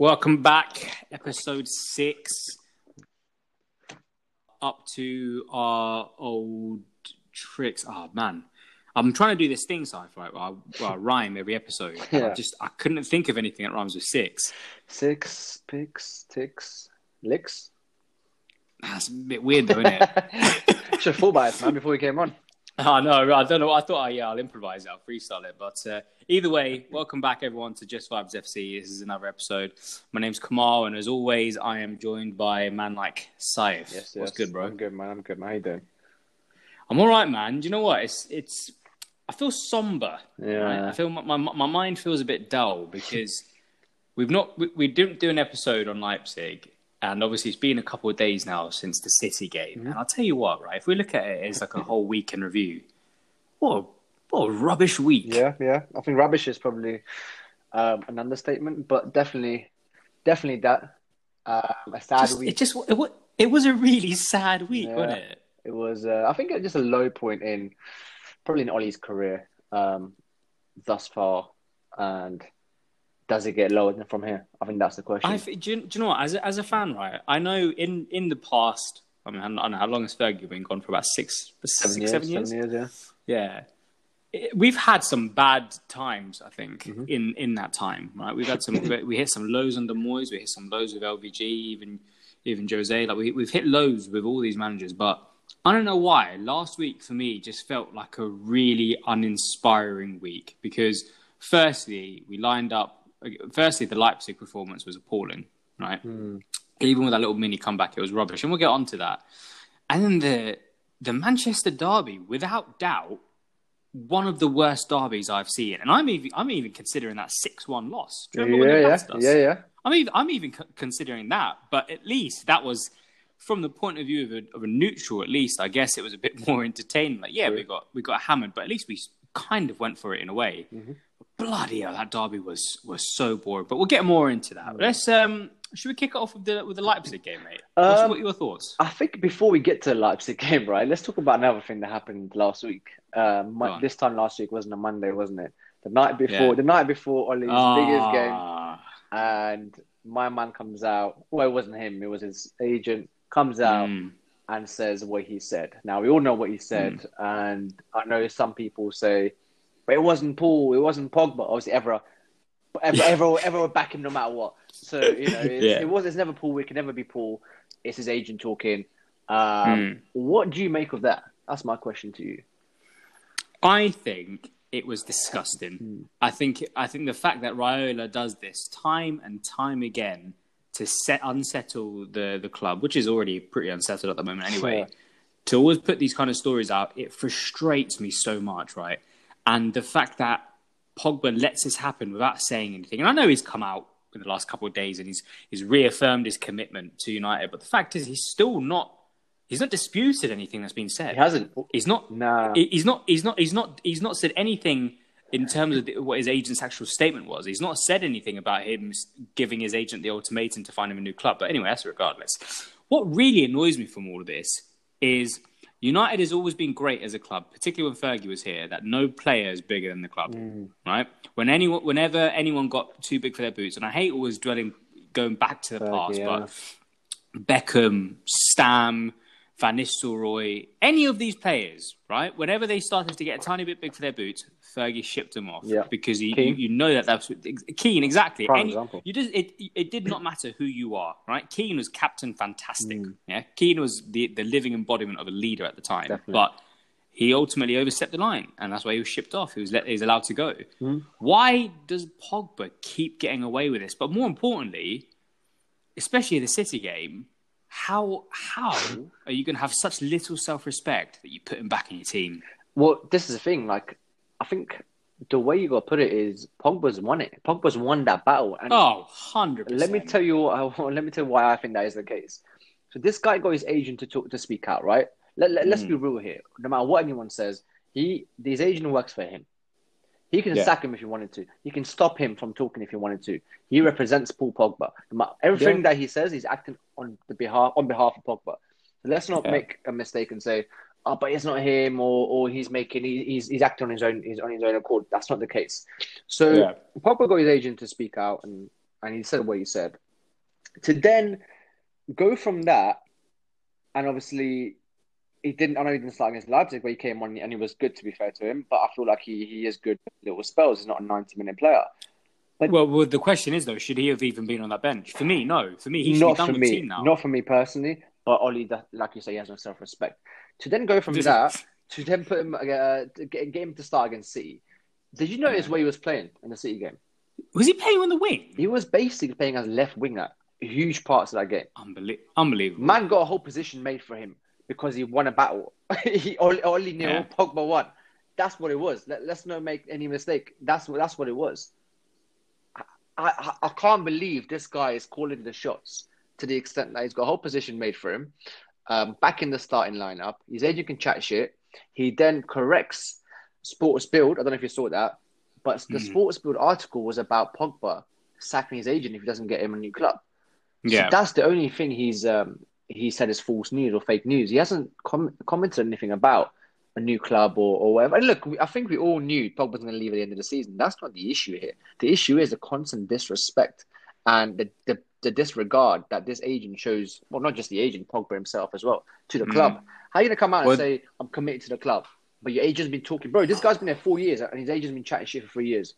Welcome back, episode six. Up to our old tricks. Oh man, I'm trying to do this thing, sci right? Where I, where I rhyme every episode. and I just I couldn't think of anything that rhymes with six. Six picks, ticks, licks. That's a bit weird, though, isn't it? Should have thought about it, man, before we came on. I know. I don't know. I thought, oh, yeah, I'll improvise it. I'll freestyle it. But uh, either way, welcome back, everyone, to Just Vibes FC. This is another episode. My name's Kamal, and as always, I am joined by a man like Saif. Yes, yes. What's good, bro? I'm good, man. I'm good, man. How you doing? I'm all right, man. Do you know what? It's it's. I feel somber. Yeah. right? I feel my, my my mind feels a bit dull because we've not we, we didn't do an episode on Leipzig, and obviously it's been a couple of days now since the City game. Mm-hmm. And I'll tell you what, right? If we look at it as like a whole week in review, what a, what a rubbish week. Yeah, yeah. I think rubbish is probably um, an understatement, but definitely, definitely that. Um, a sad Just- week. it just it, it was a really sad week, Yeah. wasn't it? It was, uh, I think, just a low point in probably in Ollie's career um, thus far. And does it get lower than from here? I think that's the question. I do, you, do you know what? As a, as a fan, right? I know in in the past. I mean, I don't know how long has Fergie been gone for about six, seven six, years, seven years. Seven years, yeah. Yeah. It- We've had some bad times, I think, Mm-hmm. in, in that time, right? We've had some, we hit some lows under Moyes, we hit some lows with LVG, even even Jose. Like we, we've hit lows with all these managers, but I don't know why. Last week for me just felt like a really uninspiring week because, firstly, we lined up. Firstly, the Leipzig performance was appalling, right? Even with that little mini comeback, it was rubbish, and we'll get on to that. And then the the Manchester derby, without doubt, one of the worst derbies I've seen, and I'm even I'm even considering that six one loss. Do you remember Yeah, yeah, us? yeah, yeah. I'm even I'm even considering that, but at least that was from the point of view of a, of a neutral. At least I guess it was a bit more entertaining. Like, yeah, we got we got hammered, but at least we kind of went for it in a way. Mm-hmm. Bloody hell, that derby was was so boring. But we'll get more into that. Let's um, should we kick it off with the with the Leipzig game, mate? What's, Um, what are your thoughts? I think before we get to the Leipzig game, right, let's talk about another thing that happened last week. Um, Go my, this time last week wasn't a Monday, wasn't it? The night before, Yeah. the night before Ollie's biggest game, Ah, and my man comes out. Well, it wasn't him; it was his agent. Comes out mm, and says what he said. Now we all know what he said, and I know some people say, "But it wasn't Paul, it wasn't Pogba." Obviously, ever, ever, ever, ever would back him no matter what. So you know, it's, Yeah. it was. It's never Paul. It can never be Paul. It's his agent talking. Um, Mm. What do you make of that? That's my question to you. I think it was disgusting. Hmm. I think I think the fact that Raiola does this time and time again to set unsettle the the club, which is already pretty unsettled at the moment anyway. Sure. To always put these kind of stories out, it frustrates me so much, right? And the fact that Pogba lets this happen without saying anything, and I know he's come out in the last couple of days and he's he's reaffirmed his commitment to United, but the fact is he's still not he's not disputed anything that's been said. He hasn't. He's not. No. He's not. He's not. He's not. He's not said anything in terms of what his agent's actual statement was. He's not said anything about him giving his agent the ultimatum to find him a new club. But anyway, that's regardless. What really annoys me from all of this is United has always been great as a club, particularly when Fergie was here. That no player is bigger than the club, mm. right? When anyone, whenever anyone got too big for their boots, and I hate always dwelling, going back to the Fergie, past, yeah. but Beckham, Stam, Van Nistelrooy, any of these players, right? Whenever they started to get a tiny bit big for their boots, Fergie shipped them off Yeah. because he, you, you know that that's Keane exactly. Prime Any, example. you just it it did not matter who you are, right? Keane was captain fantastic. Mm. Yeah, Keane was the the living embodiment of a leader at the time, Definitely. but he ultimately overstepped the line, and that's why he was shipped off. He was let, he was allowed to go. Mm. Why does Pogba keep getting away with this? But more importantly, especially in the City game, how how are you going to have such little self respect that you put him back in your team? Well, this is the thing. Like, I think the way you got to put it is Pogba's won it. Pogba's won that battle, and Oh, 100 Let me tell you. Let me tell you why I think that is the case. So this guy got his agent to talk to speak out, right? Let, let, Mm. us be real here. No matter what anyone says, he his agent works for him. He can Yeah. sack him if he wanted to. He can stop him from talking if he wanted to. He represents Paul Pogba. Everything Yeah. that he says, he's acting on the behalf on behalf of Pogba. So let's not Yeah. make a mistake and say, "Oh, but it's not him," or or he's making he, he's he's acting on his own he's on his own accord. That's not the case. So Yeah. Pogba got his agent to speak out and and he said what he said. To then go from that, and obviously he didn't. I know he didn't start against Leipzig, but he came on and he was good. To be fair to him, but I feel like he he is good little spells. He's not a ninety minute player. But, well, well, the question is though, should he have even been on that bench? For me, no. For me, he should not for with me. the team now. Not for me personally. But Oli, that- like you say, he has no self respect. To then go from that to then put him uh, get, get him to start against City. Did you notice where he was playing in the City game? Was he playing on the wing? He was basically playing as left winger. Huge parts of that game. Unbelie- unbelievable. Man got a whole position made for him because he won a battle. he only, only knew Yeah. Pogba won. That's what it was. Let, let's not make any mistake. That's what that's what it was. I, I can't believe this guy is calling the shots to the extent that he's got a whole position made for him. Um, back in the starting lineup, his agent can chat shit. He then corrects Sports Bild. I don't know if you saw that, but the Mhm. Sports Bild article was about Pogba sacking his agent if he doesn't get him a new club. So yeah. that's the only thing he's um, he said is false news or fake news. He hasn't com- commented anything about a new club or, or whatever. And look, we, I think we all knew Pogba's going to leave at the end of the season. That's not the issue here. The issue is the constant disrespect and the, the, the disregard that this agent shows. Well, not just the agent, Pogba himself as well to the Mm. club. How are you going to come out Well- and say I'm committed to the club? But your agent's been talking, bro. This guy's been there four years, and his agent's been chatting shit for three years.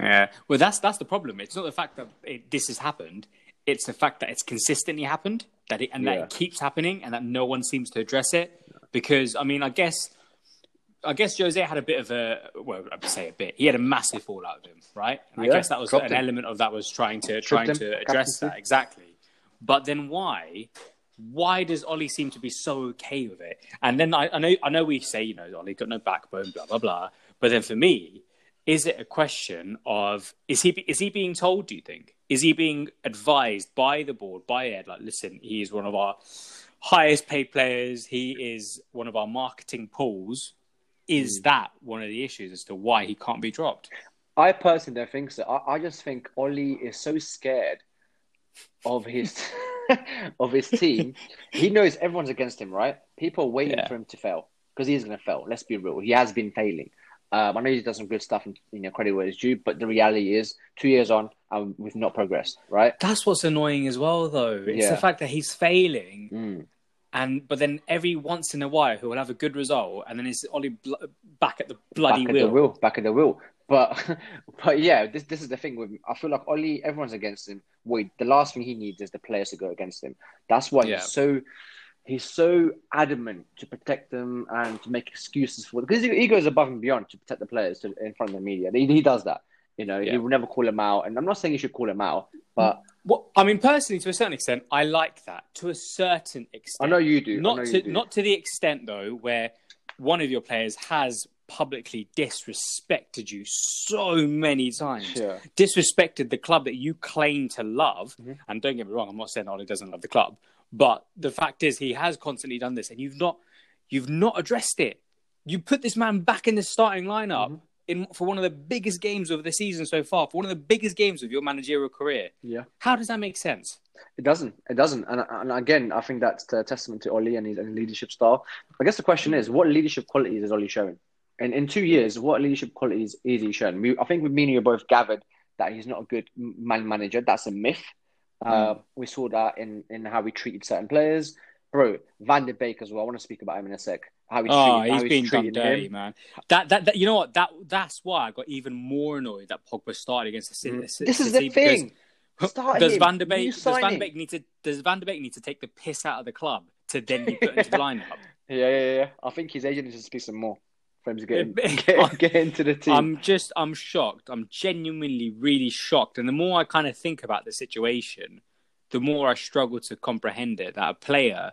Yeah, well, that's that's the problem. It's not the fact that it, this has happened; it's the fact that it's consistently happened, that it and that it keeps happening, and that no one seems to address it. Because I mean, I guess, I guess Jose had a bit of a well, I'd say a bit. He had a massive fallout with him, right? And Yeah, I guess that was an him. element of that was trying to trying him, to address that exactly. But then why? Why does Ollie seem to be so okay with it? And then I, I know I know we say you know Ollie got no backbone, blah blah blah. But then for me, is it a question of is he is he being told? Do you think is he being advised by the board by Ed? Like, listen, he is one of our highest paid players. He is one of our marketing pools. Is that one of the issues as to why he can't be dropped? I personally don't think so. I, I just think Oli is so scared of his of his team. he knows everyone's against him, right? People are waiting Yeah. for him to fail because he's going to fail. Let's be real. He has been failing. Um, I know he's done some good stuff and you know credit where it's due, but the reality is, two years on, um, we've not progressed, right? That's what's annoying as well, though. It's Yeah. the fact that he's failing, Mm. And but then every once in a while he will have a good result, and then it's Ollie bl- back at the bloody back at wheel. the wheel, back at the wheel. But but yeah, this this is the thing with him. I feel like Oli, everyone's against him. Wait, the last thing he needs is the players to go against him. That's why Yeah. he's so he's so adamant to protect them and to make excuses for them because he, he goes above and beyond to protect the players to, in front of the media. He, he does that. You know, he will never call him out, and I'm not saying you should call him out, but mm. Well, I mean, personally, to a certain extent, I like that. To a certain extent, I know you do. Not to do. not to the extent though where one of your players has publicly disrespected you so many times Yeah. disrespected the club that you claim to love Mhm. and don't get me wrong i'm not saying ollie doesn't love the club but the fact is he has constantly done this and you've not you've not addressed it you put this man back in the starting lineup Mhm. In for one of the biggest games of the season so far for one of the biggest games of your managerial career Yeah. how does that make sense It doesn't. It doesn't. And, and again, I think that's a testament to Oli and his and leadership style. I guess the question is, what leadership qualities is Oli showing? And in two years, what leadership qualities is he showing? We, I think with me and you both gathered that he's not a good man manager. That's a myth. Uh, we saw that in, in how we treated certain players. Bro, Van de Beek as well. I want to speak about him in a sec. How he Oh, treated, how he's been done dirty, him. man. That, that that you know what that that's why I got even more annoyed that Pogba started against the City. Mm. This is the thing. Does him. Van der New Beek does Van der Beek need to does Van der Beek need to take the piss out of the club to then be put into the lineup? Yeah, yeah, yeah. I think his agent needs to speak some more for him to get, in, get, get into the team. I'm just I'm shocked. I'm genuinely really shocked. And the more I kind of think about the situation, the more I struggle to comprehend it. That a player,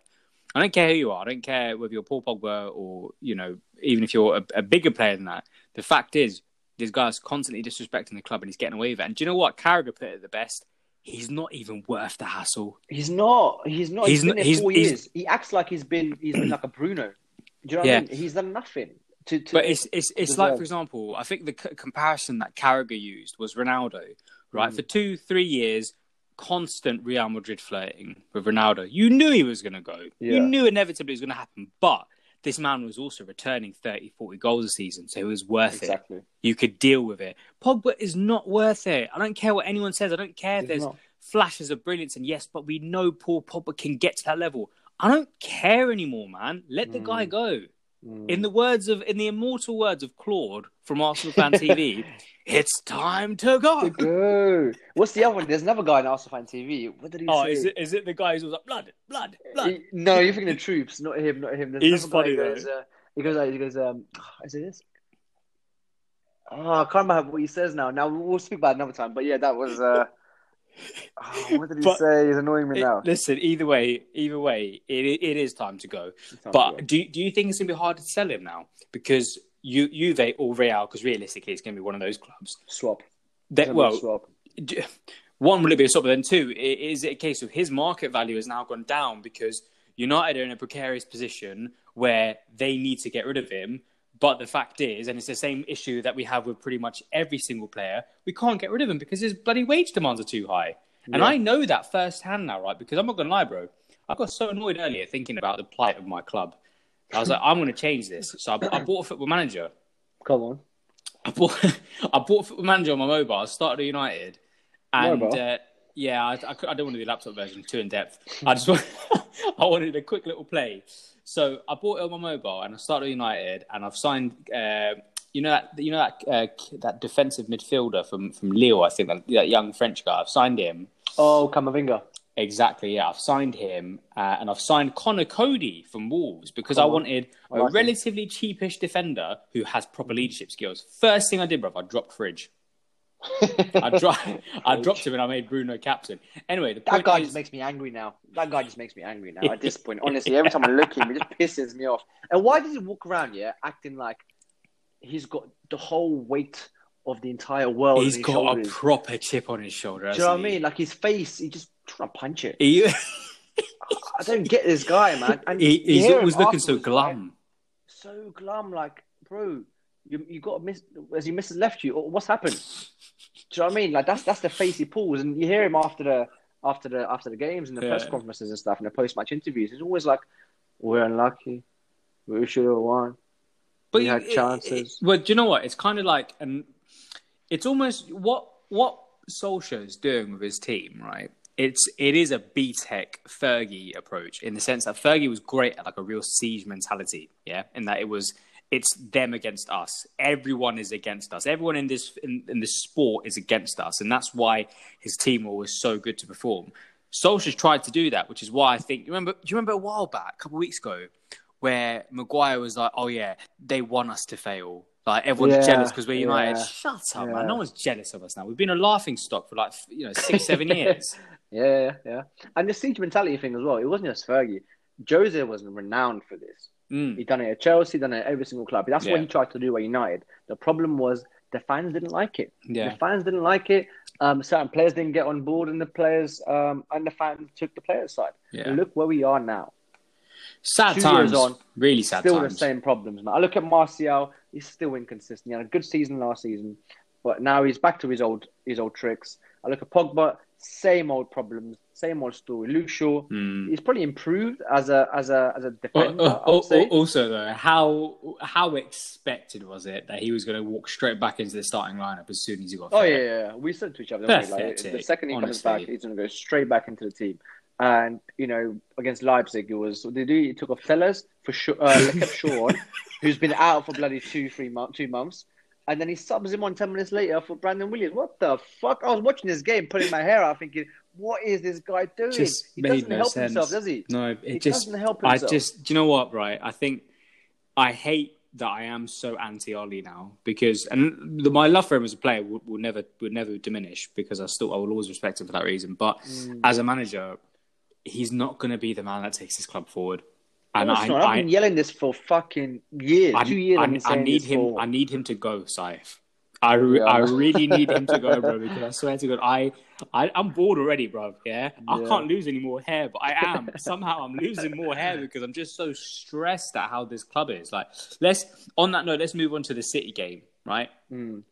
I don't care who you are. I don't care whether you're Paul Pogba or you know even if you're a, a bigger player than that. The fact is, this guy's constantly disrespecting the club and he's getting away with it. And do you know what? Carragher put it the best. He's not even worth the hassle. He's not. He's not. He's He's been not- there he's- four he's- years. He acts like he's been. He's been like a Bruno. Do you know what I mean? He's done nothing. To, to But it's it's it's like, for example, I think the c- comparison that Carragher used was Ronaldo, right? Mm. For two, three years, constant Real Madrid flirting with Ronaldo. You knew he was going to go. Yeah. You knew inevitably it was going to happen. But this man was also returning 30, 40 goals a season, so it was worth Exactly. it. You could deal with it. Pogba is not worth it. I don't care what anyone says. I don't care if there's not. flashes of brilliance, and yes, but we know Paul Pogba can get to that level. I don't care anymore, man. Let the guy mm. go. Mm. In the words of, in the immortal words of Claude from Arsenal Fan TV, it's time to go. Go. What's the other one? There's another guy on Arsenal fan TV. What did he Oh, say? is it is it the guy who's like blood, blood, blood? He- no, you're thinking of Troopz, not him, not him. There's He's another guy funny, who goes, uh, he goes, uh, he goes, um, is it this? Oh, I can't remember what he says now. Now we'll speak about it another time. But yeah, that was. Uh, oh, what did he But- say? He's annoying me now. listen, either way, either way, it it is time to go. Time to But go. do do you think it's gonna be hard to sell him now because you Juve or Real? Because realistically, it's gonna be one of those clubs. swap. That well, swap. d- one will it be a swap? But then two, is it a case of his market value has now gone down because United are in a precarious position where they need to get rid of him. But the fact is, and it's the same issue that we have with pretty much every single player, we can't get rid of him because his bloody wage demands are too high. And Yeah. I know that firsthand now, right? Because I'm not going to lie, bro. I got so annoyed earlier thinking about the plight of my club. I was like, I'm going to change this. So I, I bought a football manager. Come on. I bought I bought Football Manager on my mobile. I started at United, and uh, yeah, I, I, I don't want to do the laptop version too in depth. I just want, I wanted a quick little play. So I bought it on my mobile, and I started United, and I've signed. Uh, you know that you know that uh, that defensive midfielder from from Lille, I think that, that young French guy. I've signed him. Oh, Camavinga. Exactly, yeah. I've signed him, uh, and I've signed Conor Coady from Wolves because Come I on. wanted I a like him. relatively cheapish defender who has proper leadership skills. First thing I did, bro, I dropped Fridge. I, dro- I dropped him and I made Bruno captain. Anyway, the That guy is, just makes me angry now. That guy just makes me angry now. At this point, honestly, every time I look at him, it just pisses me off. And why does he walk around, yeah, acting like he's got the whole weight of the entire world He's got shoulders? a proper chip on his shoulder. Do you know what I mean? Like his face, he just trying to punch it. He, I don't get this guy, man. And he, he's always looking so glum. so glum. Like, bro, you you got miss as he misses left you. or What's happened? Do you know what I mean? Like that's that's the face he pulls, and you hear him after the after the after the games and the press conferences and stuff and the post match interviews. He's always like, "We're unlucky. We should have won." We you- had it- chances. it- well, do you know what? It's kind of like, and it's almost what what Solskjaer's doing with his team, right? It's it is a BTEC Fergie approach in the sense that Fergie was great at like a real siege mentality, yeah, in that it was it's them against us. Everyone is against us. Everyone in this in, in this sport is against us, and that's why his team was so good to perform. Solskjaer's tried to do that, which is why I think. You remember? Do you remember a while back, a couple of weeks ago, where Maguire was like, "Oh yeah, they want us to fail." Like everyone's Yeah, jealous because we're United. yeah, Shut up, yeah. man! No one's jealous of us now. We've been a laughing stock for like you know six, seven years. Yeah, yeah, yeah. And the siege mentality thing as well. It wasn't just Fergie. Jose was renowned for this. Mm. He done it at Chelsea, done it at every single club. That's Yeah. what he tried to do at United. The problem was the fans didn't like it. Yeah, The fans didn't like it. Um, certain players didn't get on board, and the players um, and the fans took the players' side. yeah. And look where we are now. Sad two times. on, really sad Still times. the same problems, man. I look at Martial; he's still inconsistent. He had a good season last season, but now he's back to his old his old tricks. I look at Pogba; same old problems, same old story. Luke Shaw, Mm. he's probably improved as a as a as a Uh, defender. uh, uh, also, though, how how expected was it that he was going to walk straight back into the starting lineup as soon as he got? Oh fit? yeah, yeah, we said to each other. Like, the second he honestly. comes back, he's going to go straight back into the team. And you know, against Leipzig, it was they do? He took off Telles for sure, uh, kept Shaw on, who's been out for bloody two, three months, two months, and then he subs him on ten minutes later for Brandon Williams. What the fuck? I was watching this game, putting my hair out, thinking, what is this guy doing? Just he made doesn't no help sense. himself, does he? No, it He just doesn't help himself. I just, do you know what? Right, I think I hate that I am so anti Ollie now because, and the, my love for him as a player will, will never would never diminish because I still I will always respect him for that reason. But Mm. as a manager, he's not going to be the man that takes his club forward. And No, I, not. I've I, been yelling this for fucking years. I, Two years. I, I've I need him. for- I need him to go, Saif. I, Yeah. I really need him to go, bro. Because I swear to God, I, I I'm bored already, bro. Yeah, I can't lose any more hair, but I am somehow I'm losing more hair because I'm just so stressed at how this club is. Like, let's on that note, let's move on to the City game, right? Mm.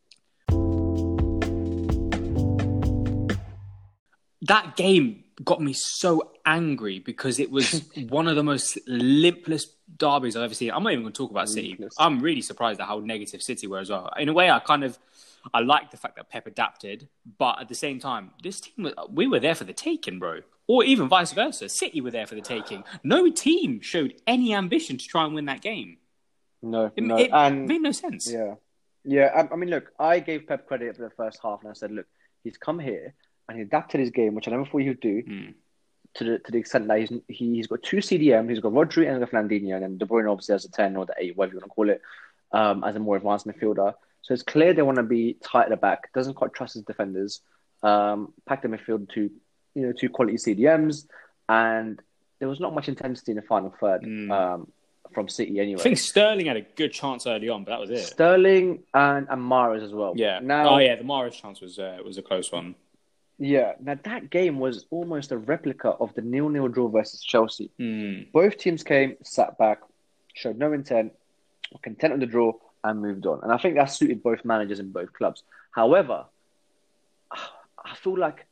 that game got me so angry because it was one of the most limpless derbies I've ever seen. I'm not even going to talk about City. I'm really surprised at how negative City were as well. In a way, I kind of I like the fact that Pep adapted, but at the same time, this team we were there for the taking, bro. Or even vice versa, City were there for the taking. No team showed any ambition to try and win that game. No, It, no, it and made no sense. yeah, yeah. I, I mean, look, I gave Pep credit for the first half, and I said, look, he's come here and he adapted his game, which I never thought he would do. Mm. To the to the extent that he's he, he's got two CDM, he's got Rodri and Fernandinho, and then De Bruyne obviously has a ten or the eight, whatever you want to call it, um, as a more advanced midfielder. So it's clear they want to be tight at the back. Doesn't quite trust his defenders. Um, packed the midfield to you know two quality CDMs, and there was not much intensity in the final third Mm. um, from City anyway. I think Sterling had a good chance early on, but that was it. Sterling and and Mahrez as well. Yeah. Now, oh yeah, the Mahrez chance was uh, was a close one. Yeah. Now that game was almost a replica of the nil-nil draw versus Chelsea. Mm. Both teams came, sat back, showed no intent, were content with the draw, and moved on. And I think that suited both managers in both clubs. However, I feel like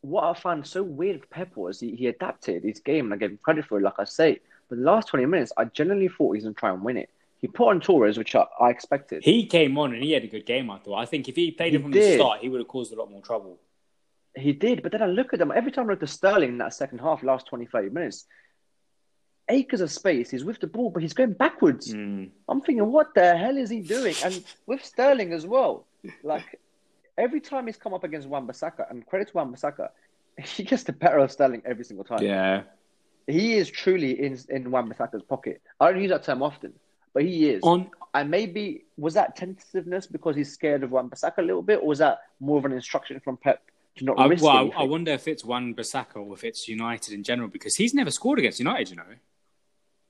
what I found so weird with Pep was he, he adapted his game, and I gave him credit for it, like I say. But the last 20 minutes, I genuinely thought he was going to try and win it. He put on Torres, which I, I expected. He came on and he had a good game. I thought. I think if he played He him from the start, he would have caused a lot more trouble. He did, but then I look at them every time I look at Sterling in that second half, last 20, 30 minutes, acres of space. He's with the ball, but he's going backwards. Mm. I'm thinking, what the hell is he doing? And with Sterling as well, like every time he's come up against Wan Bissaka, and credit to Wan Bissaka, he gets the better of Sterling every single time. Yeah. He is truly in in Wan Bissaka's pocket. I don't use that term often, but he is. On And maybe was that tentativeness because he's scared of Wan Bissaka a little bit, or was that more of an instruction from Pep not I, well, I, anything? I wonder if it's Wan Bissaka or if it's United in general because he's never scored against United. You know,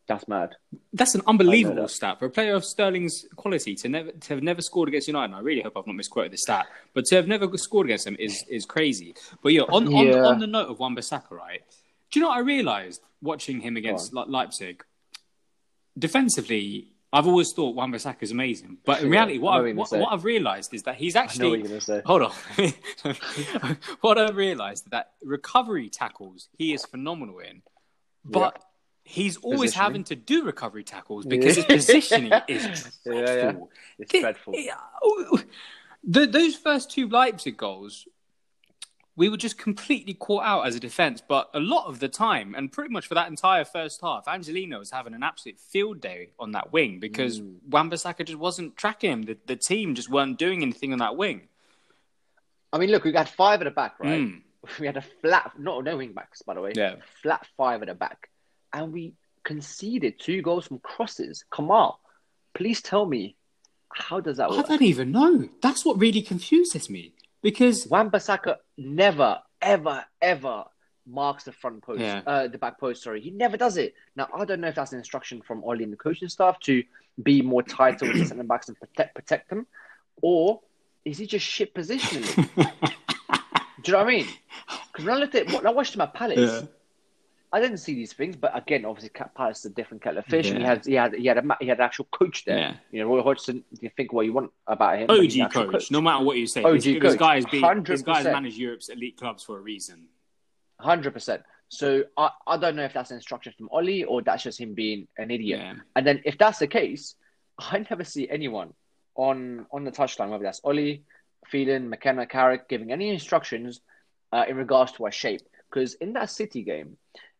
That's mad. that's an unbelievable that. stat for a player of Sterling's quality to never to have never scored against United. And I really hope I've not misquoted the stat, but to have never scored against them is is crazy. But yeah, on on, Yeah. on the note of Wan Bissaka, right? Do you know what I realised watching him against Le- Leipzig? Defensively, I've always thought Wan Bissaka is amazing, but in Yeah, reality, what, what I've, what, what I've realised is that he's I actually what you're say. Hold on. what I realised that recovery tackles he is phenomenal in, but he's always having to do recovery tackles because his positioning is Yeah, yeah. dreadful. It's dreadful. yeah, the- those first two Leipzig goals, we were just completely caught out as a defence. But a lot of the time, and pretty much for that entire first half, Angelino was having an absolute field day on that wing because Mm. Wan-Bissaka just wasn't tracking him. The, the team just weren't doing anything on that wing. I mean, look, we got five at the back, right? Mm. We had a flat, not no wing backs, by the way. Yeah. Flat five at the back. And we conceded two goals from crosses. Kamal, please tell me, how does that work? I don't even know. That's what really confuses me because Wan Bissaka never, ever, ever marks the front post, Yeah. uh, the back post. Sorry, he never does it. Now I don't know if that's an instruction from Ollie and the coaching staff to be more tighter with the centre backs and protect protect them, or is he just shit positioning? Do you know what I mean? Because when I looked at, when I watched him at Palace, Yeah. I didn't see these things. But again, obviously, Cat Palace is a different kettle of fish, and he had he had he had a he had an actual coach there. Yeah. You know, Roy Hodgson. Do you think what you want about him, OG actual coach, no matter what you say, OG this, this coach, guy has been this guy has managed Europe's elite clubs for a reason. Hundred percent. So I, I don't know if that's an instruction from Ollie or that's just him being an idiot. Yeah. And then if that's the case, I never see anyone on on the touchline, whether that's Ollie, Phelan, McKenna, Carrick, giving any instructions uh, in regards to our shape. Because in that City game,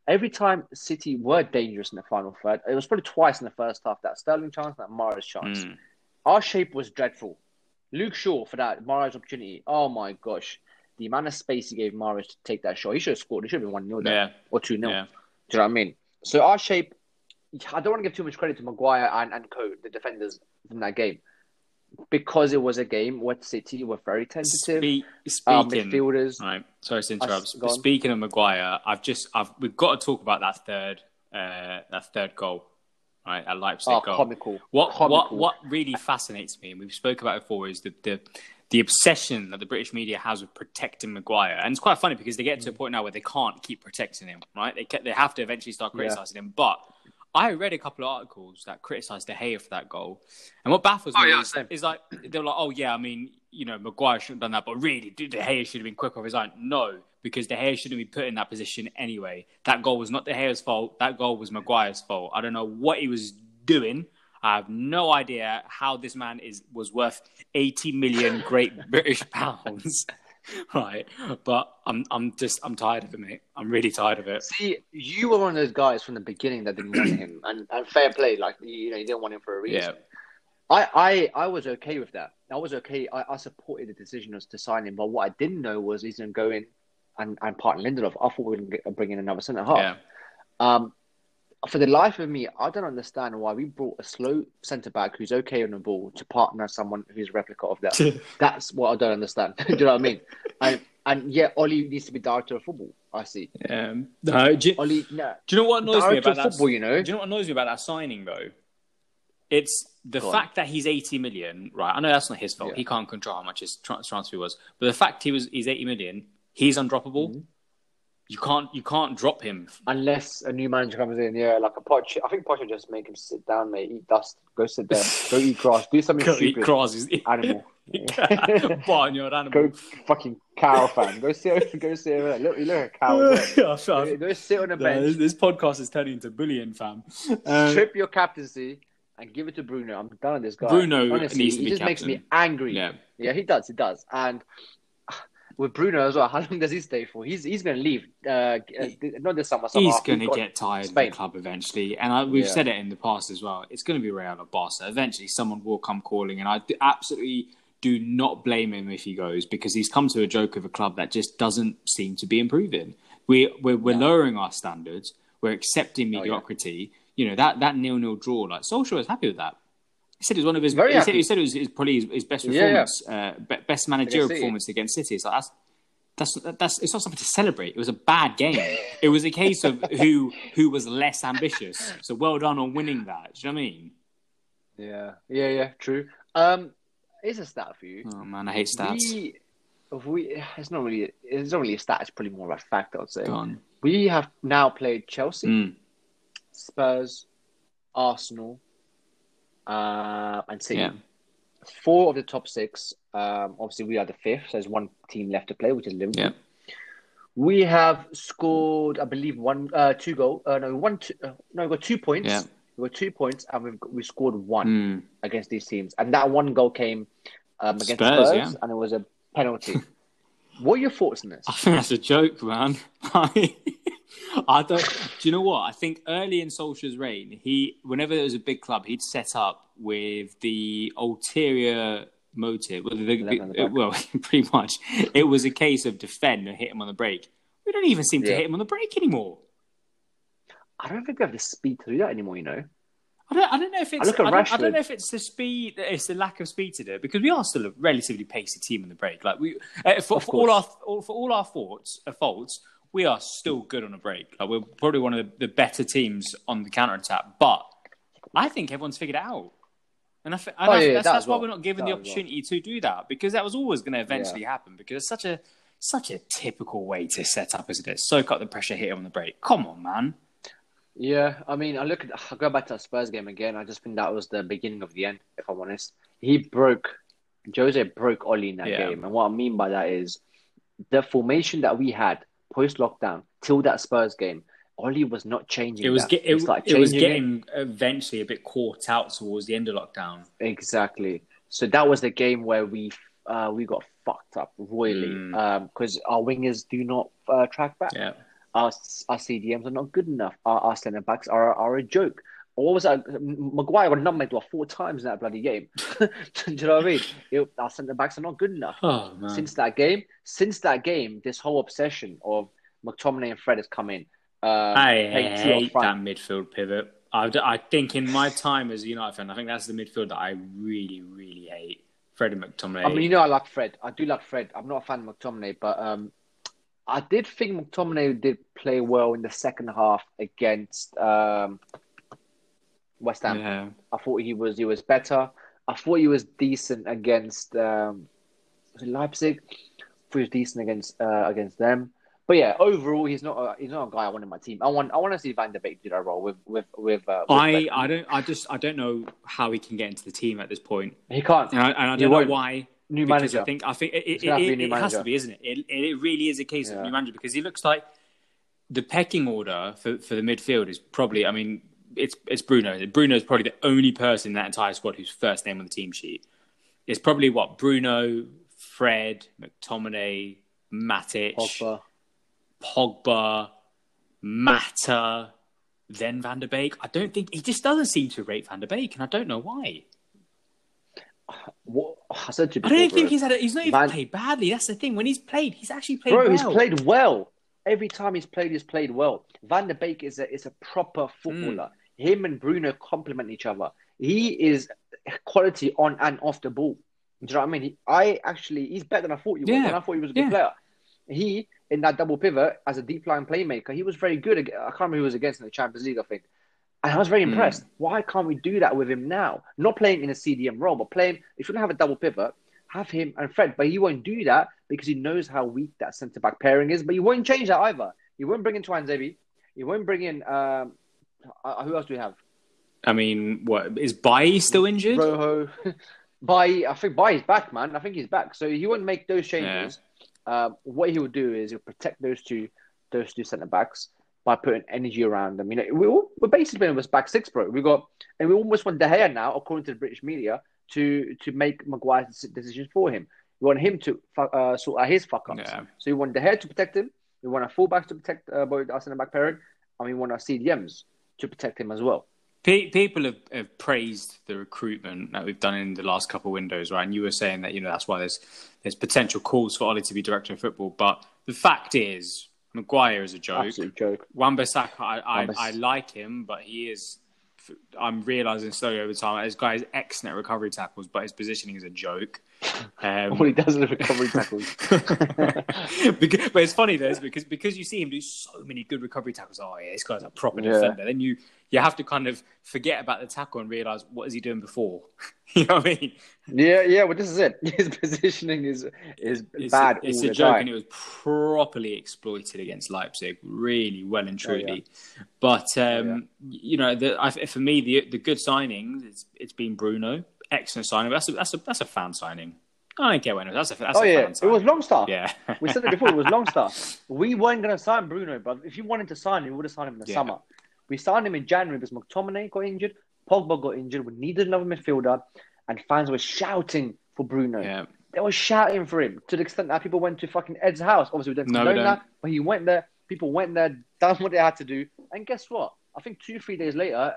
every time City were dangerous in the final third, it was probably twice in the first half. That Sterling chance, that Mahrez chance. Mm. Our shape was dreadful. Luke Shaw for that Mahrez opportunity. Oh my gosh. The amount of space he gave Mahrez to take that shot, he should have scored. He should have been 1 0 there Yeah. or 2 0. Yeah. Do you know what I mean? So our shape, I don't want to give too much credit to Maguire and, and Co, the defenders from that game, because it was a game where City were very tentative. Speak, Our speaking, midfielders, right? Sorry to interrupt. Speaking of Maguire, I've just I've we've got to talk about that third uh, that third goal, right? At Leipzig are goal. comical. What comical. what what really fascinates me, and we've spoke about it before, is the, the the obsession that the British media has with protecting Maguire, and it's quite funny because they get Mm. to a point now where they can't keep protecting him, right? They they have to eventually start Yeah. criticizing him. But I read a couple of articles that criticized De Gea for that goal, and what baffles Oh, me yeah, is, is like they were like, oh yeah, I mean, you know, Maguire shouldn't have done that, but really, De Gea should have been quicker." off his own. No, because De Gea shouldn't be put in that position anyway. That goal was not De Gea's fault. That goal was Maguire's fault. I don't know what he was doing. I have no idea how this man is was worth 80 million Great British pounds. right, but I'm I'm just I'm tired of it, mate. I'm really tired of it. See, you were one of those guys from the beginning that didn't want him, and, and fair play, like you know, you didn't want him for a reason. Yeah. I, I, I was okay with that. I was okay. I, I supported the decision to sign him, but what I didn't know was he's going to go in and, and partner Lindelof. I thought we were going to bring in another centre half. Yeah. Um, for the life of me, I don't understand why we brought a slow centre back who's okay on the ball to partner someone who's a replica of that. That's what I don't understand. Do you know what I mean? And and yeah, Ollie needs to be director of football. I see. Um, no, do, you, Ollie, no, do you know what annoys me director about of that? football. You know, Do you know what annoys me about that signing though? It's the Go on. fact that he's 80 million, right? I know that's not his fault. Yeah. He can't control how much his tra- transfer was, but the fact he was he's 80 million, he's undroppable. Mm-hmm. You can't you can't drop him. unless a new manager comes in, yeah, like a Poch. I think Poch will just make him sit down, mate, eat dust, go sit there, go eat grass, do something Go eat stupid. grass. He's- Animal. Barnyard animal. go fucking cow fan. Go sit. Go sit. over there. Look, you look a cow. as well. Yeah, fam. Go- Go sit on a bench. this, this podcast is turning into bullying, fam. Um, strip your captaincy and give it to Bruno. I'm done with this guy. Bruno Honestly, he just makes me angry. yeah, Yeah, he does. He does. And with Bruno as well, how long does he stay for? He's he's going to leave. Uh, uh, not this summer. summer he's going to get tired Spain. of the club eventually, and I, we've Yeah. said it in the past as well. It's going to be Real or Barca. Eventually, someone will come calling, and I absolutely do not blame him if he goes because he's come to a joke of a club that just doesn't seem to be improving. We we're, we're No. lowering our standards. We're accepting Oh, yeah. mediocrity. You know that that nil nil draw. Like Solskjaer is happy with that. He said it was one of his. Very he, said, he said it was his, probably his, his best Yeah, yeah. performance, uh, best managerial performance against City. It's like that's that's that's it's not something to celebrate. It was a bad game. it was a case of who who was less ambitious. So well done on winning that. Do you know what I mean? Yeah, yeah, yeah. True. Um, here's a stat for you. Oh man, I hate stats. We, we, it's not really, it's not really a stat. It's probably more of a fact. I would say. We have now played Chelsea, Mm, Spurs, Arsenal, uh, and City. yeah, Four of the top six. Um, obviously, we are the fifth. So there's one team left to play, which is Liverpool. yeah. We have scored, I believe, one, uh, two goal. Uh, no, one, two, uh, no, we got two points. Yeah. We got two points, and we've got, we scored one Mm. against these teams, and that one goal came um, against Spurs, Spurs, yeah. and it was a penalty. what are your thoughts on this? I think that's a joke, man. I don't. Do you know what? I think early in Solskjaer's reign, he whenever there was a big club, he'd set up with the ulterior motive. Well, the, the well, pretty much, it was a case of defend and hit him on the break. We don't even seem to hit him on the break anymore. I don't think we have the speed to do that anymore. You know, I don't, I don't know if it's. at I, don't, I don't know if it's the speed. It's the lack of speed to do it because we are still a relatively pacey team in the break. Like we, uh, for, for all our all, for all our faults, uh, faults, we are still good on a break. Like we're probably one of the, the better teams on the counter attack. But I think everyone's figured it out, and I, thi- and Oh, I- yeah, that's, that that's why well. we're not given the opportunity to do that because that was always going to eventually happen because it's such a such a typical way to set up, isn't it? Soak up the pressure, hit on the break. Come on, man. Yeah, I mean, I look at I go back to that Spurs game again. I just think that was the beginning of the end. If I'm honest, he broke Jose broke Oli in that Yeah. game, and what I mean by that is the formation that we had post lockdown till that Spurs game. Ollie was not changing. It was get, it, it was getting eventually a bit caught out towards the end of lockdown. Exactly. So that was the game where we uh, we got fucked up royally Mm. because our wingers do not uh, track back. Yeah, Our, our CDMs are not good enough. Our, our centre backs are are a joke. What was that? Maguire got nutmegged what four times in that bloody game. do you know what I mean? It, our centre backs are not good enough. oh Since that game, since that game, this whole obsession of McTominay and Fred has come in. Um, I playing two up hate that midfield pivot. I, I think in my time as a United fan, I think that's the midfield that I really, really hate. Fred and McTominay. I mean, you know, I like Fred. I do like Fred. I'm not a fan of McTominay, but um, I did think McTominay did play well in the second half against um, West Ham. yeah. I thought he was he was better. I thought he was decent against um, was it Leipzig. I thought he was decent against uh, against them. But yeah, overall, he's not a, he's not a guy I want in my team. I want I want to see Van der Beek do that role with with with. Uh, with I, Beckham. I don't I just I don't know how he can get into the team at this point, he can't. and I, and I don't know why New because manager. I think I think it, it, gonna have to be it, it has to be, isn't it? It, it really is a case of Yeah. new manager because he looks like the pecking order for, for the midfield is probably. I mean, it's it's Bruno. Bruno's probably the only person in that entire squad whose first name on the team sheet. It's probably what Bruno, Fred, McTominay, Matic, Pogba. Pogba, Mata, then Van der Beek. I don't think he just doesn't seem to rate Van der Beek, and I don't know why. What I said to you I don't bro. think he's had. A, he's not even Van- played badly. That's the thing. When he's played, he's actually played Bro, well. he's played well. Every time he's played, he's played well. Van der Beek is a is a proper footballer. Mm. Him and Bruno complement each other. He is quality on and off the ball. Do you know what I mean? He, I actually he's better than I thought he was. And I thought he was a good Yeah. player. He in that double pivot as a deep line playmaker, he was very good. I can't remember who he was against in the Champions League. I think. And I was very Mm. impressed. Why can't we do that with him now? Not playing in a CDM role, but playing. If you don't have a double pivot, have him and Fred. But he won't do that because he knows how weak that centre back pairing is. But he won't change that either. He won't bring in Tuanzebe. He won't bring in. Um, uh, who else do we have? I mean, what is Bailly still injured? Rojo. By I think by he's back, man. I think he's back. So he won't make those changes. Um, what he will do is he'll protect those two, those two centre backs by putting energy around them. You know, we all, we're basically playing with back six, bro. We got and we almost want De Gea now, according to the British media, to to make Maguire's decisions for him. We want him to uh, sort out his fuck ups. Yeah. So we want De Gea to protect him. We want our fullbacks to protect uh, both our centre back pairing, and we want our CDMs to protect him as well. People have, have praised the recruitment that we've done in the last couple of windows, right? And you were saying that you know that's why there's there's potential calls for Ollie to be director of football. But the fact is, Maguire is a joke. Absolute joke. Wan-Bissaka, I, I, I like him, but he is. I'm realizing slowly over time, this guy is excellent at recovery tackles, but his positioning is a joke. Um, All he does is recovery tackles. because, but it's funny though, is because because you see him do so many good recovery tackles. Oh yeah, this guy's a proper Yeah. defender. Then you you have to kind of forget about the tackle and realize what is he doing before. you know what I mean? Yeah, yeah, well, this is it. His positioning is is It's bad a, it's a joke, time. and it was properly exploited against Leipzig, really well and Oh, yeah. truly. But um, yeah. you know, the, I, for me, the the good signings, it's, it's been Bruno, excellent signing. That's a, that's a that's a fan signing. I don't care when it was. That's a that's oh a yeah, fan it was Longstaff. Yeah, We said it before. It was Longstaff. We weren't going to sign Bruno, but if you wanted to sign him, we would have signed him in the Yeah. summer. We signed him in January because McTominay got injured, Pogba got injured. We needed another midfielder, and fans were shouting for Bruno. yeah. They were shouting for him to the extent that people went to fucking Ed's house. Obviously, we don't No, condone that, but he went there. People went there, done what they had to do, and guess what? I think two, three days later,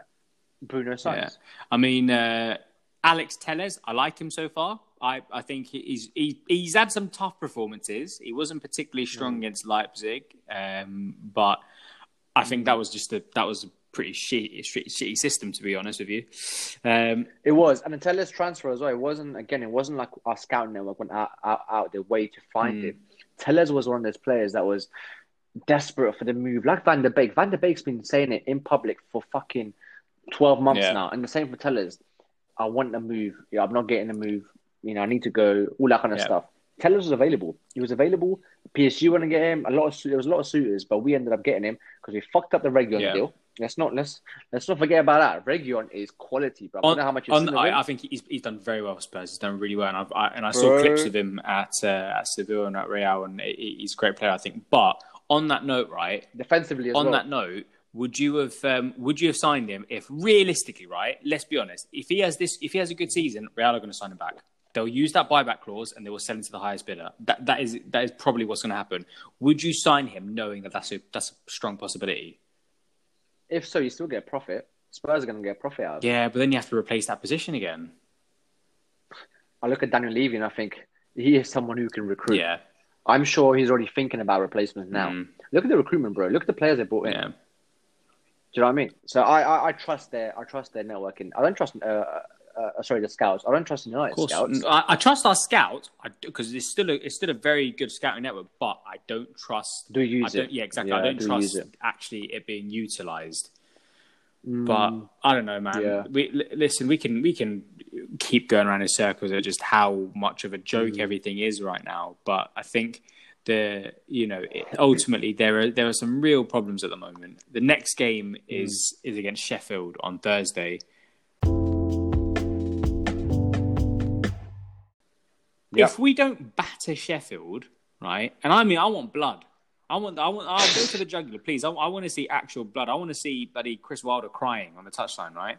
Bruno signs. Yeah. I mean, uh, Alex Telles, I like him so far. I, I think he- he's he, he's had some tough performances. He wasn't particularly strong against Leipzig, um, but I think that was just a that was a pretty shitty, shitty, shitty system to be honest with you. Um, It was, and until his transfer as well, it wasn't. Again, it wasn't like our scout network went out, out, out their way to find Mm. him. Telles was one of those players that was desperate for the move, like Van der Beek. Van der Beek's been saying it in public for fucking twelve months Yeah. now, and the same for Telles. I want a move. Yeah, I'm not getting a move. You know, I need to go. All that kind of Yeah. stuff. Telles was available. He was available. PSG want to get him. A lot of there was a lot of suitors, but we ended up getting him because we fucked up the Reguilón Yeah. deal. Let's not let's let's not forget about that. Reguilón is quality, bro. I don't on, know how much you've on. I, I think he's he's done very well for Spurs. He's done really well, and I've, I and I saw Bro. clips of him at uh, at Seville and at Real, and he's a great player, I think. But on that note, right, defensively as on well. that note, would you have um, would you have signed him if realistically, right? Let's be honest. If he has this, if he has a good season, Real are going to sign him back. They'll use that buyback clause and they will sell him to the highest bidder. That that is that is probably what's going to happen. Would you sign him knowing that that's a that's a strong possibility? If so, you still get a profit. Spurs are going to get a profit out of. Yeah, but then you have to replace that position again. I look at Daniel Levy and I think he is someone who can recruit. Yeah, I'm sure he's already thinking about replacements now. Mm. Look at the recruitment, bro. Look at the players they brought in. yeah. Do you know what I mean? So I, I, I trust their I trust their networking. I don't trust uh, uh, sorry the scouts. I don't trust the United scouts. I, I trust our scouts because it's still a, it's still a very good scouting network, but I don't trust. Do I use don't, it? Yeah, exactly. Yeah, I don't do trust actually it being utilized. Mm, But I don't know, man. Yeah. We li- listen. We can we can keep going around in circles at just how much of a joke Mm. everything is right now. But I think the you know it, ultimately there are there are some real problems at the moment. The next game is is against Sheffield on Thursday. Yeah. if we don't batter Sheffield, right? And I mean, I want blood. I want, I want, I'll go to the jugular, please. I, I want to see actual blood. I want to see buddy Chris Wilder crying on the touchline, right?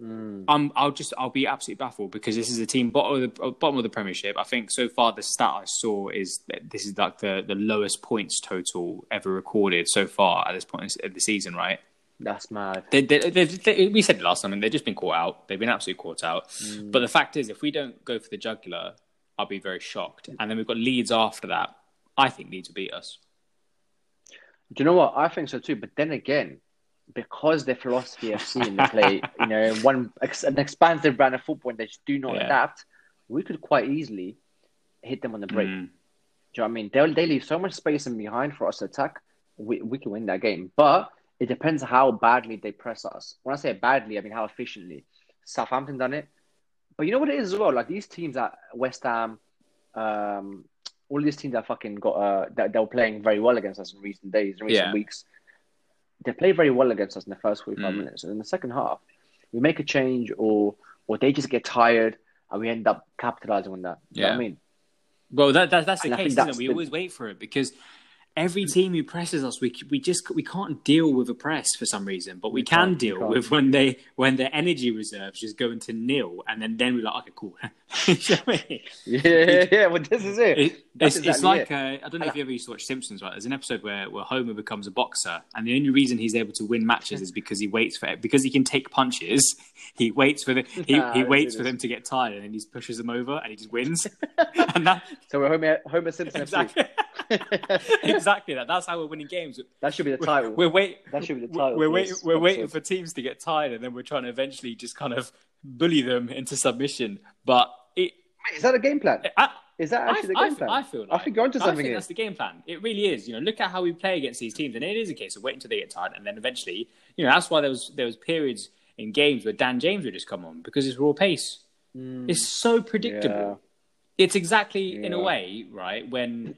Mm. I'm, I'll just, I'll be absolutely baffled because this is a team bottom of the bottom of the Premiership. I think so far the stat I saw is that this is like the the lowest points total ever recorded so far at this point of the season, right? That's mad. They, they, they, they, we said it last time, and they've just been caught out. They've been absolutely caught out. Mm. But the fact is, if we don't go for the jugular, I'll be very shocked. And then we've got Leeds after that. I think Leeds will beat us. Do you know what? I think so too. But then again, because their philosophy FC and they play, you know, one an expansive brand of football and they just do not Yeah. adapt, we could quite easily hit them on the break. Mm. Do you know what I mean? They'll, they leave so much space in behind for us to attack. We, we can win that game. But it depends how badly they press us. When I say badly, I mean how efficiently. Southampton done it. But you know what it is as well? Like these teams at West Ham, um, all these teams that fucking got uh, that they were playing very well against us in recent days, in recent Yeah. weeks. They play very well against us in the first 45 Mm. minutes. And in the second half, we make a change or or they just get tired and we end up capitalizing on that. You know what I mean? Well, that, that that's the And case, isn't it? We always wait for it because every team who presses us, we we just we can't deal with a press for some reason, but we, We can can't, we deal with when they when their energy reserves just go into nil, and then then we're like, okay, cool. You know I mean? Yeah, yeah, well, this is it. It, it's, it's like it. uh, I don't know if you ever used to watch Simpsons, right? There's an episode where, where Homer becomes a boxer, and the only reason he's able to win matches is because he waits for it. Because he can take punches, he waits for the he, Nah, he waits for them to get tired, and then he pushes them over, and he just wins. and that So we're Homer, Homer Simpson. exactly exactly that. That's how we're winning games. that should be the title. We're wait. That should be the title. We're waiting. We're waiting for teams to get tired, and then we're trying to eventually just kind of bully them into submission. But it, Is that a game plan? I, Is that actually the game I, plan? I feel. Like, I think you're onto I something think here. that's the game plan. It really is. You know, look at how we play against these teams, and it is a case of waiting until they get tired, and then eventually, you know, that's why there was there was periods in games where Dan James would just come on because it's raw pace. Mm, It's so predictable. It's exactly in a way, right? When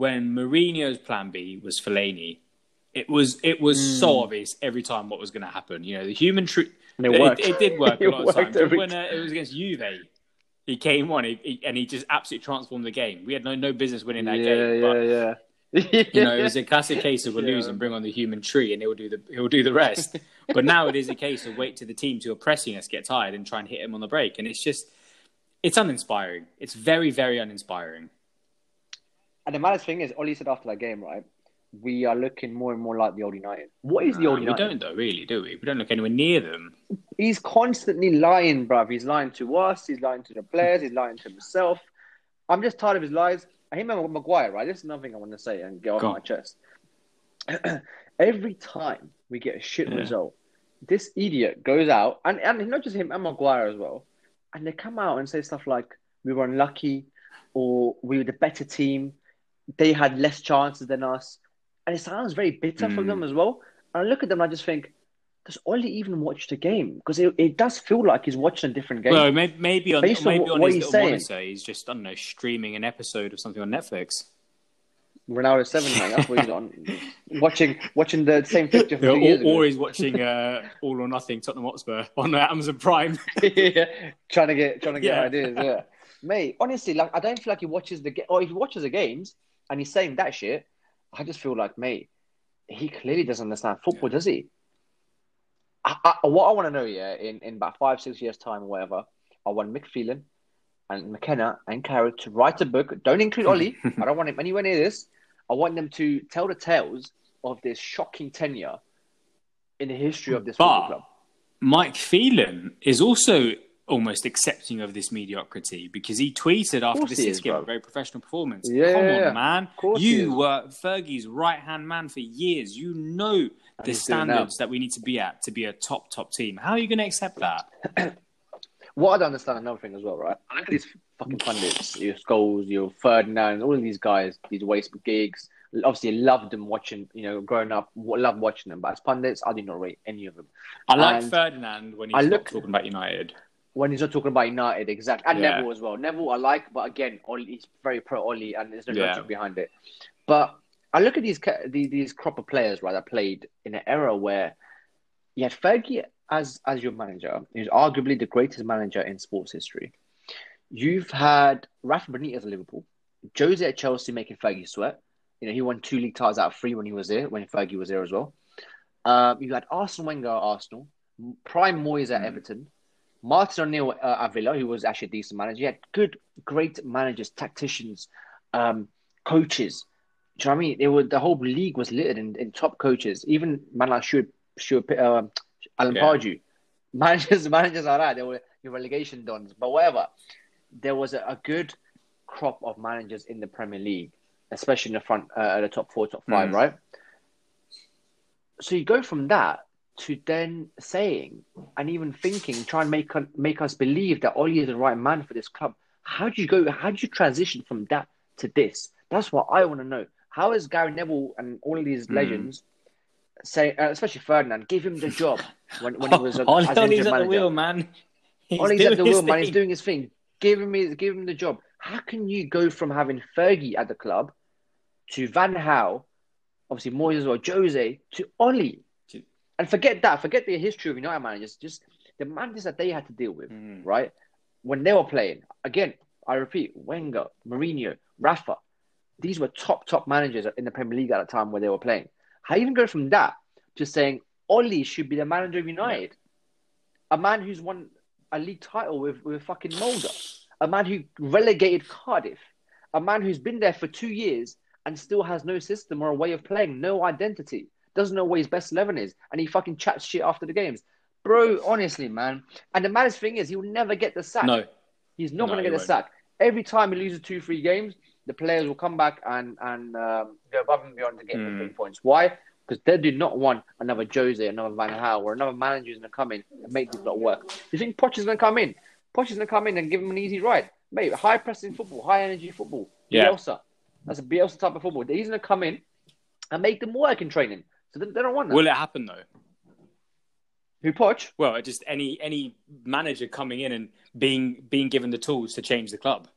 when Mourinho's plan B was Fellaini, it was it was so Mm. obvious every time what was going to happen. You know, the human truth. And it It, worked. it did work a It lot of worked times. Every when uh, it was against Juve, he came on he, he- and he just absolutely transformed the game. We had no no business winning that yeah, game. But, yeah, yeah. you know, it was a classic case of we're Yeah. losing, bring on the human tree, and he'll do the he'll do the rest. but now it is a case of wait till the teams who are pressing us get tired and try and hit him on the break, and it's just it's uninspiring. It's very very uninspiring. And the maddest thing is, Ollie said after that game, right? We are looking more and more like the old United. What is the old we United? don't though, really, do we? We don't look anywhere near them. He's constantly lying, bruv. He's lying to us. He's lying to the players. He's lying to himself. I'm just tired of his lies. I hate Maguire, right? This is another thing I want to say and get off my chest. Every time we get a shit Yeah. result, this idiot goes out, and, and not just him, and Maguire as well, and they come out and say stuff like, we were unlucky, or we were the better team, they had less chances than us. And it sounds very bitter for Mm. them as well. And I look at them and I just think, does Ollie even watch the game? Because it, it does feel like he's watching a different game. Well, maybe, maybe on Based on maybe what- on what his he's little saying. monitor, he's just I don't know streaming an episode of something on Netflix. Ronaldo seven. That's what he's on. watching watching the same picture from Yeah, or, or he's watching uh, All or Nothing Tottenham Hotspur on uh, Amazon Prime. yeah, trying to get trying to get Yeah. ideas. Yeah, mate. Honestly, like I don't feel like he watches the game, or if he watches the games and he's saying that shit, I just feel like, mate, he clearly doesn't understand football, does he? I, I, what I want to know, yeah, in, in about five, six years' time or whatever, I want Mick Phelan and McKenna and Carrick to write a book. Don't include Ollie. I don't want him anywhere near this. I want them to tell the tales of this shocking tenure in the history of this football But club. Mike Phelan is also almost accepting of this mediocrity because he tweeted after course the Six is, game, a very professional performance. Yeah, Come on, man. course he is. You were Fergie's right hand man for years. You know the he's doing now. standards that we need to be at to be a top, top team. How are you going to accept that? What I don't understand another thing as well, right? I look at these fucking pundits, your Scholes, your Ferdinand, all of these guys, these waste gigs. Obviously, I loved them watching, you know, growing up, love watching them. But as pundits, I did not rate any of them. I like Ferdinand when he's I look- talking about United. When he's not talking about United, exactly, and Yeah. Neville as well. Neville I like, but again, Oli, he's very pro Oli, and there's no Yeah. logic behind it. But I look at these these, these crop of players, right, that played in an era where you had Fergie as as your manager. He's arguably the greatest manager in sports history. You've had Rafa Benitez at Liverpool, Jose at Chelsea making Fergie sweat. You know, he won two league titles out of three when he was there, when Fergie was there as well. Um, you had Arsene Wenger at Arsenal, Prime Moyes at Mm. Everton, Martin O'Neill uh, at Villa, who was actually a decent manager. You had good, great managers, tacticians, um, coaches. Do you know what I mean? It was the whole league was littered in, in top coaches. Even man like Stuart, Stuart uh, Alan Yeah. Pardew, managers, managers are that. They were your relegation dons, but whatever. There was a, a good crop of managers in the Premier League, especially in the front, uh, the top four, top five, Mm. right? So you go from that to then saying and even thinking, try and make make us believe that Oli is the right man for this club. How do you go? How do you transition from that to this? That's what I want to know. How is Gary Neville and all of these Hmm. legends say, uh, especially Ferdinand, give him the job when, when he was a, Oli- as an Oli's interim at the wheel, man. He's Ollie's at the wheel, man. He's doing his thing. Give him his, give him the job. How can you go from having Fergie at the club to Van Gaal, obviously Moyes as well, Jose to Ollie, and forget that. Forget the history of United managers. Just the managers that they had to deal with, Mm. right? When they were playing again, I repeat, Wenger, Mourinho, Rafa. These were top top managers in the Premier League at the time where they were playing. How you even go from that to saying Ollie should be the manager of United, a man who's won a league title with with fucking Molde, a man who relegated Cardiff, a man who's been there for two years and still has no system or a way of playing, no identity, doesn't know what his best eleven is, and he fucking chats shit after the games, bro. Honestly, man. And the maddest thing is, he will never get the sack. No, He's not No, going to get the sack. Every time he loses two, three games, the players will come back and and um, go above and beyond to get the Mm. three points. Why? Because they do not want another Jose, another Van Gaal, or another manager who's going to come in and make this not work. You think Poch is going to come in? Poch is going to come in and give him an easy ride, mate. High pressing football, high energy football. Yeah. Bielsa, that's a Bielsa type of football. He's going to come in and make them work in training. So they, they don't want that. will it happen though? Who Poch? Well, just any any manager coming in and being being given the tools to change the club,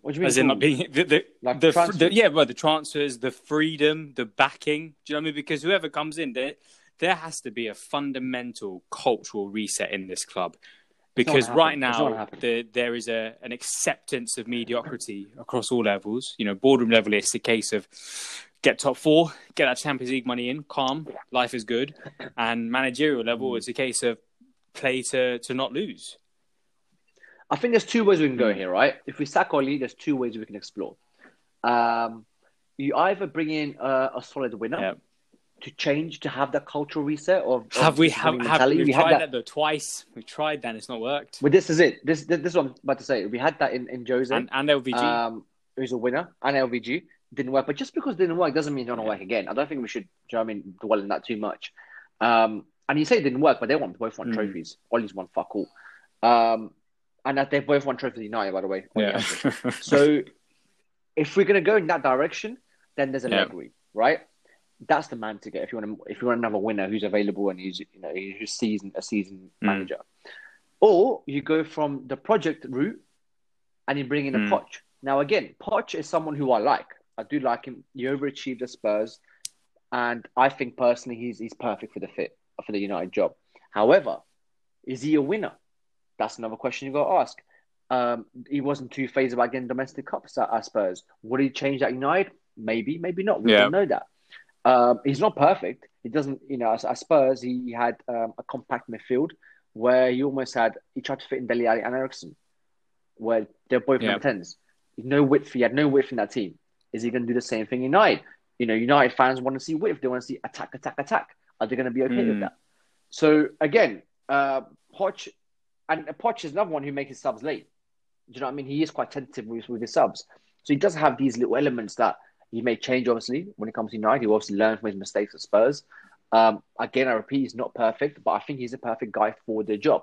What do you mean? as in not being the the, Like the, the yeah, well, the transfers, the freedom, the backing. Do you know what I mean? Because whoever comes in, there there has to be a fundamental cultural reset in this club. Because right happen. It's not gonna now the, there is a an acceptance of mediocrity across all levels. You know, boardroom level, it's a case of get top four, get that Champions League money in, calm, life is good, and managerial level, it's a case of play to to not lose. I think there's two ways we can go Hmm. here, right? If we sack Oli, there's two ways we can explore. Um, you either bring in a, a solid winner Yeah. to change to have that cultural reset or Have we have, have we We had tried that. that. though twice? We tried that, and it's not worked. Well, this is it. This, this this is what I'm about to say. We had that in in Jose, And, and LVG, um, who's a winner, and LVG didn't work. But just because it didn't work doesn't mean it's going to work again. I don't think we should. You know I mean? Dwell in that too much. Um, and you say it didn't work, but they won both won Mm. trophies. Ollie's won fuck all. Um, and that they both won trophies United, by the way. Yeah. So if we're going to go in that direction, then there's a Yeah. Right? That's the man to get if you want to, if you want another winner who's available and who's you know who's seasoned a seasoned Mm. manager, or you go from the project route and you bring in a Mm. Poch. Now again, Poch is someone who I like. I do like him. He overachieved at Spurs, and I think personally he's he's perfect for the fit for the United job. However, is he a winner? That's another question you got to ask. Um, he wasn't too phased about getting domestic cups at, at Spurs. Would he change that United? Maybe, maybe not. We Yeah. don't know that. Um, he's not perfect. He doesn't, you know, at, at Spurs, he had um, a compact midfield where he almost had, he tried to fit in Dele Alli and Eriksen, where they're both Yeah. number 10s. No width, he had no width in that team. Is he going to do the same thing in United? You know, United fans want to see width. They want to see attack, attack, attack. Are they going to be okay with Mm. that? So again, uh, Poch, and Poch is another one who makes his subs late. Do you know what I mean? He is quite tentative with, with his subs. So he does have these little elements that he may change, obviously, when it comes to United. He will obviously learn from his mistakes at Spurs. Um, again, I repeat, he's not perfect, but I think he's a perfect guy for the job.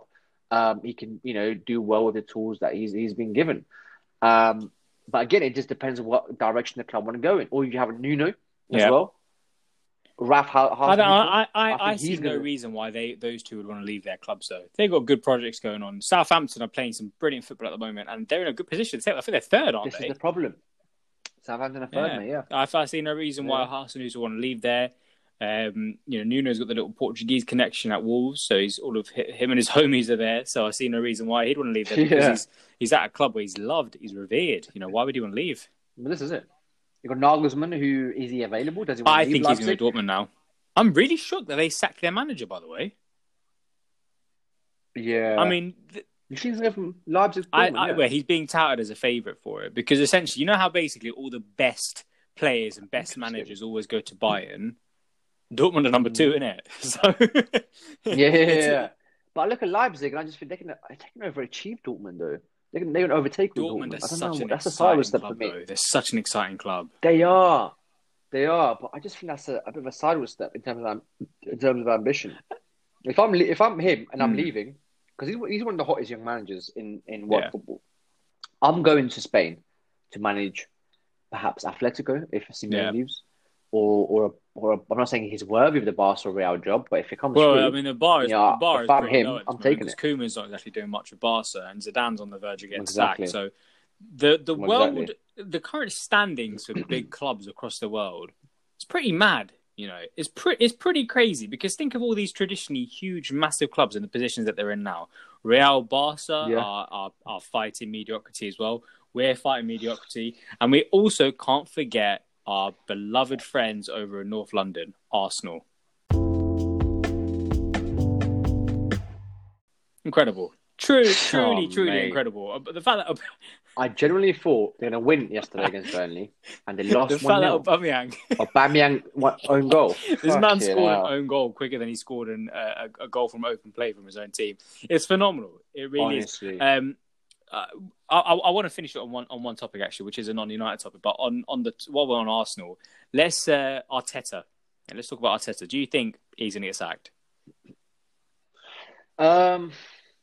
Um, he can, you know, do well with the tools that he's, he's been given. Um, but again, it just depends on what direction the club want to go in. Or you have a Nuno as Yeah. well. Raf, how, I, don't, I, I, I I, think see no gonna- reason why they those two would want to leave their clubs though. They've got good projects going on. Southampton are playing some brilliant football at the moment, and they're in a good position. I think they're third, aren't this they? This is the problem. Southampton are third, Yeah. mate, yeah. I, I see no reason why Yeah. Hasenhüttl would want to leave there. Um, you know, Nuno's got the little Portuguese connection at Wolves, so he's all of him and his homies are there. So I see no reason why he'd want to leave there because Yeah. he's he's at a club where he's loved, he's revered. You know, why would he want to leave? But this is it. You got Nagelsmann. Who is he available? Does he? Want I to leave think he's going to Dortmund now. I'm really shocked that they sacked their manager. By the way, Yeah. I mean, th- see him from Leipzig. I, I yeah. well, he's being touted as a favourite for it because essentially, you know how basically all the best players and best managers always go to Bayern. Dortmund are number two in it, so yeah, yeah, yeah. But I look at Leipzig and I just think they can they can overachieve Dortmund though. They can they can overtake Dortmund Dortmund. is I don't such know. an That's a sideways step club, for me. though. They're such an exciting club. They are, they are. But I just think that's a, a bit of a sideways step in terms of in terms of ambition. If I'm if I'm him and I'm Hmm. leaving because he's he's one of the hottest young managers in in world Yeah. football. I'm going to Spain to manage perhaps Atletico if Simeone Yeah. leaves, or or or I'm not saying he's worthy of the Barca or Real job, but if it comes Well, through, I mean, the bar is Yeah, the bar if is I'm him, low I'm taking because Koeman's not exactly doing much with Barca, and Zidane's on the verge of getting Exactly. sacked. So the the world, exactly. the current standings for big clubs across the world, it's pretty mad. You know, it's pretty it's pretty crazy because think of all these traditionally huge, massive clubs in the positions that they're in now. Real, Barca Yeah. are, are are fighting mediocrity as well. We're fighting mediocrity, and we also can't forget our beloved friends over in North London, Arsenal. Incredible. True, truly, Oh, truly mate. incredible. Uh, But the fact that I genuinely thought they're going to win yesterday against Burnley, and they lost the one fact that 0 Aubameyang, own goal. this man scored an own goal quicker than he scored an, uh, a, a goal from open play from his own team. It's phenomenal. It really is. Um, uh, I, I, I want to finish it on one on one topic actually, which is a non-United topic. But on on the while we're on Arsenal, let's uh, Arteta. Yeah, let's talk about Arteta. Do you think he's going to get sacked? Um,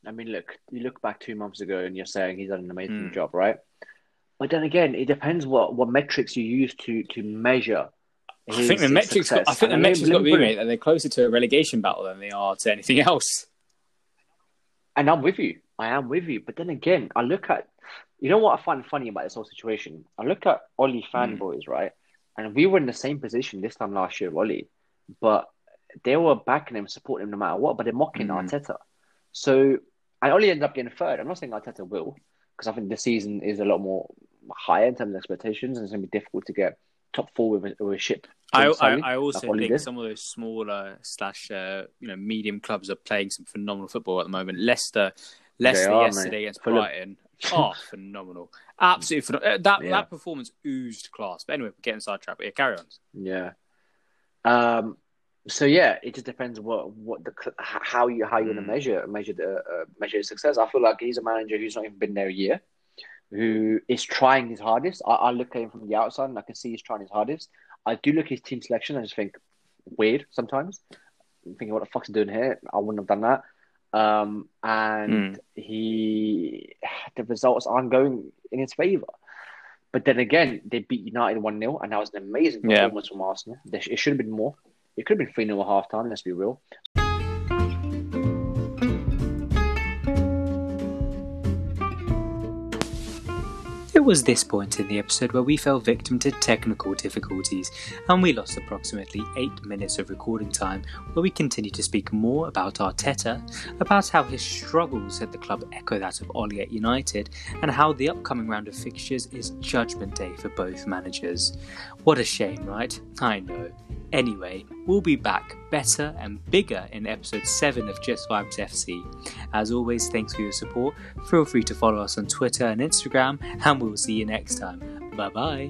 I mean, look, you look back two months ago and you're saying he's done an amazing Mm. job, right? But then again, it depends what, what metrics you use to to measure. I think the metrics. Got, I think the And me- metrics got to be made that they're closer to a relegation battle than they are to anything else. And I'm with you. I am with you. But then again, I look at, you know what I find funny about this whole situation? I look at Ollie Mm. fanboys, right? And we were in the same position this time last year, Ollie, but they were backing him, supporting him no matter what, but they're mocking Mm. Arteta. So, and Ollie ended up getting third. I'm not saying Arteta will, because I think the season is a lot more higher in terms of expectations, and it's going to be difficult to get top four with a, with a ship. I, I, I also like think did. some of those smaller slash uh, you know medium clubs are playing some phenomenal football at the moment. Leicester, Leicester are, yesterday mate. against Fulham. Brighton, oh phenomenal, absolutely phenomenal. That Yeah. that performance oozed class. But anyway, we're getting sidetracked. But yeah, carry on. Yeah. Um. So yeah, it just depends what what the how you how you want Mm. to measure measure the uh, measure success. I feel like he's a manager who's not even been there a year, who is trying his hardest. I, I look at him from the outside and I can see he's trying his hardest. I do look at his team selection. I just think weird sometimes. I'm thinking, what the fuck's he doing here? I wouldn't have done that. Um, and he, the results aren't going in his favor. But then again, they beat United 1 0, and that was an amazing Yeah. performance from Arsenal. It should have been more. It could have been 3 0 at half time, let's be real. Was this point in the episode where we fell victim to technical difficulties and we lost approximately 8 minutes of recording time where we continued to speak more about Arteta, about how his struggles at the club echo that of Ollie at United, and how the upcoming round of fixtures is judgment day for both managers. What a shame, right? I know. Anyway, we'll be back better and bigger in episode 7 of Just Vibes FC. As always, thanks for your support. Feel free to follow us on Twitter and Instagram, and we'll see you next time. Bye bye.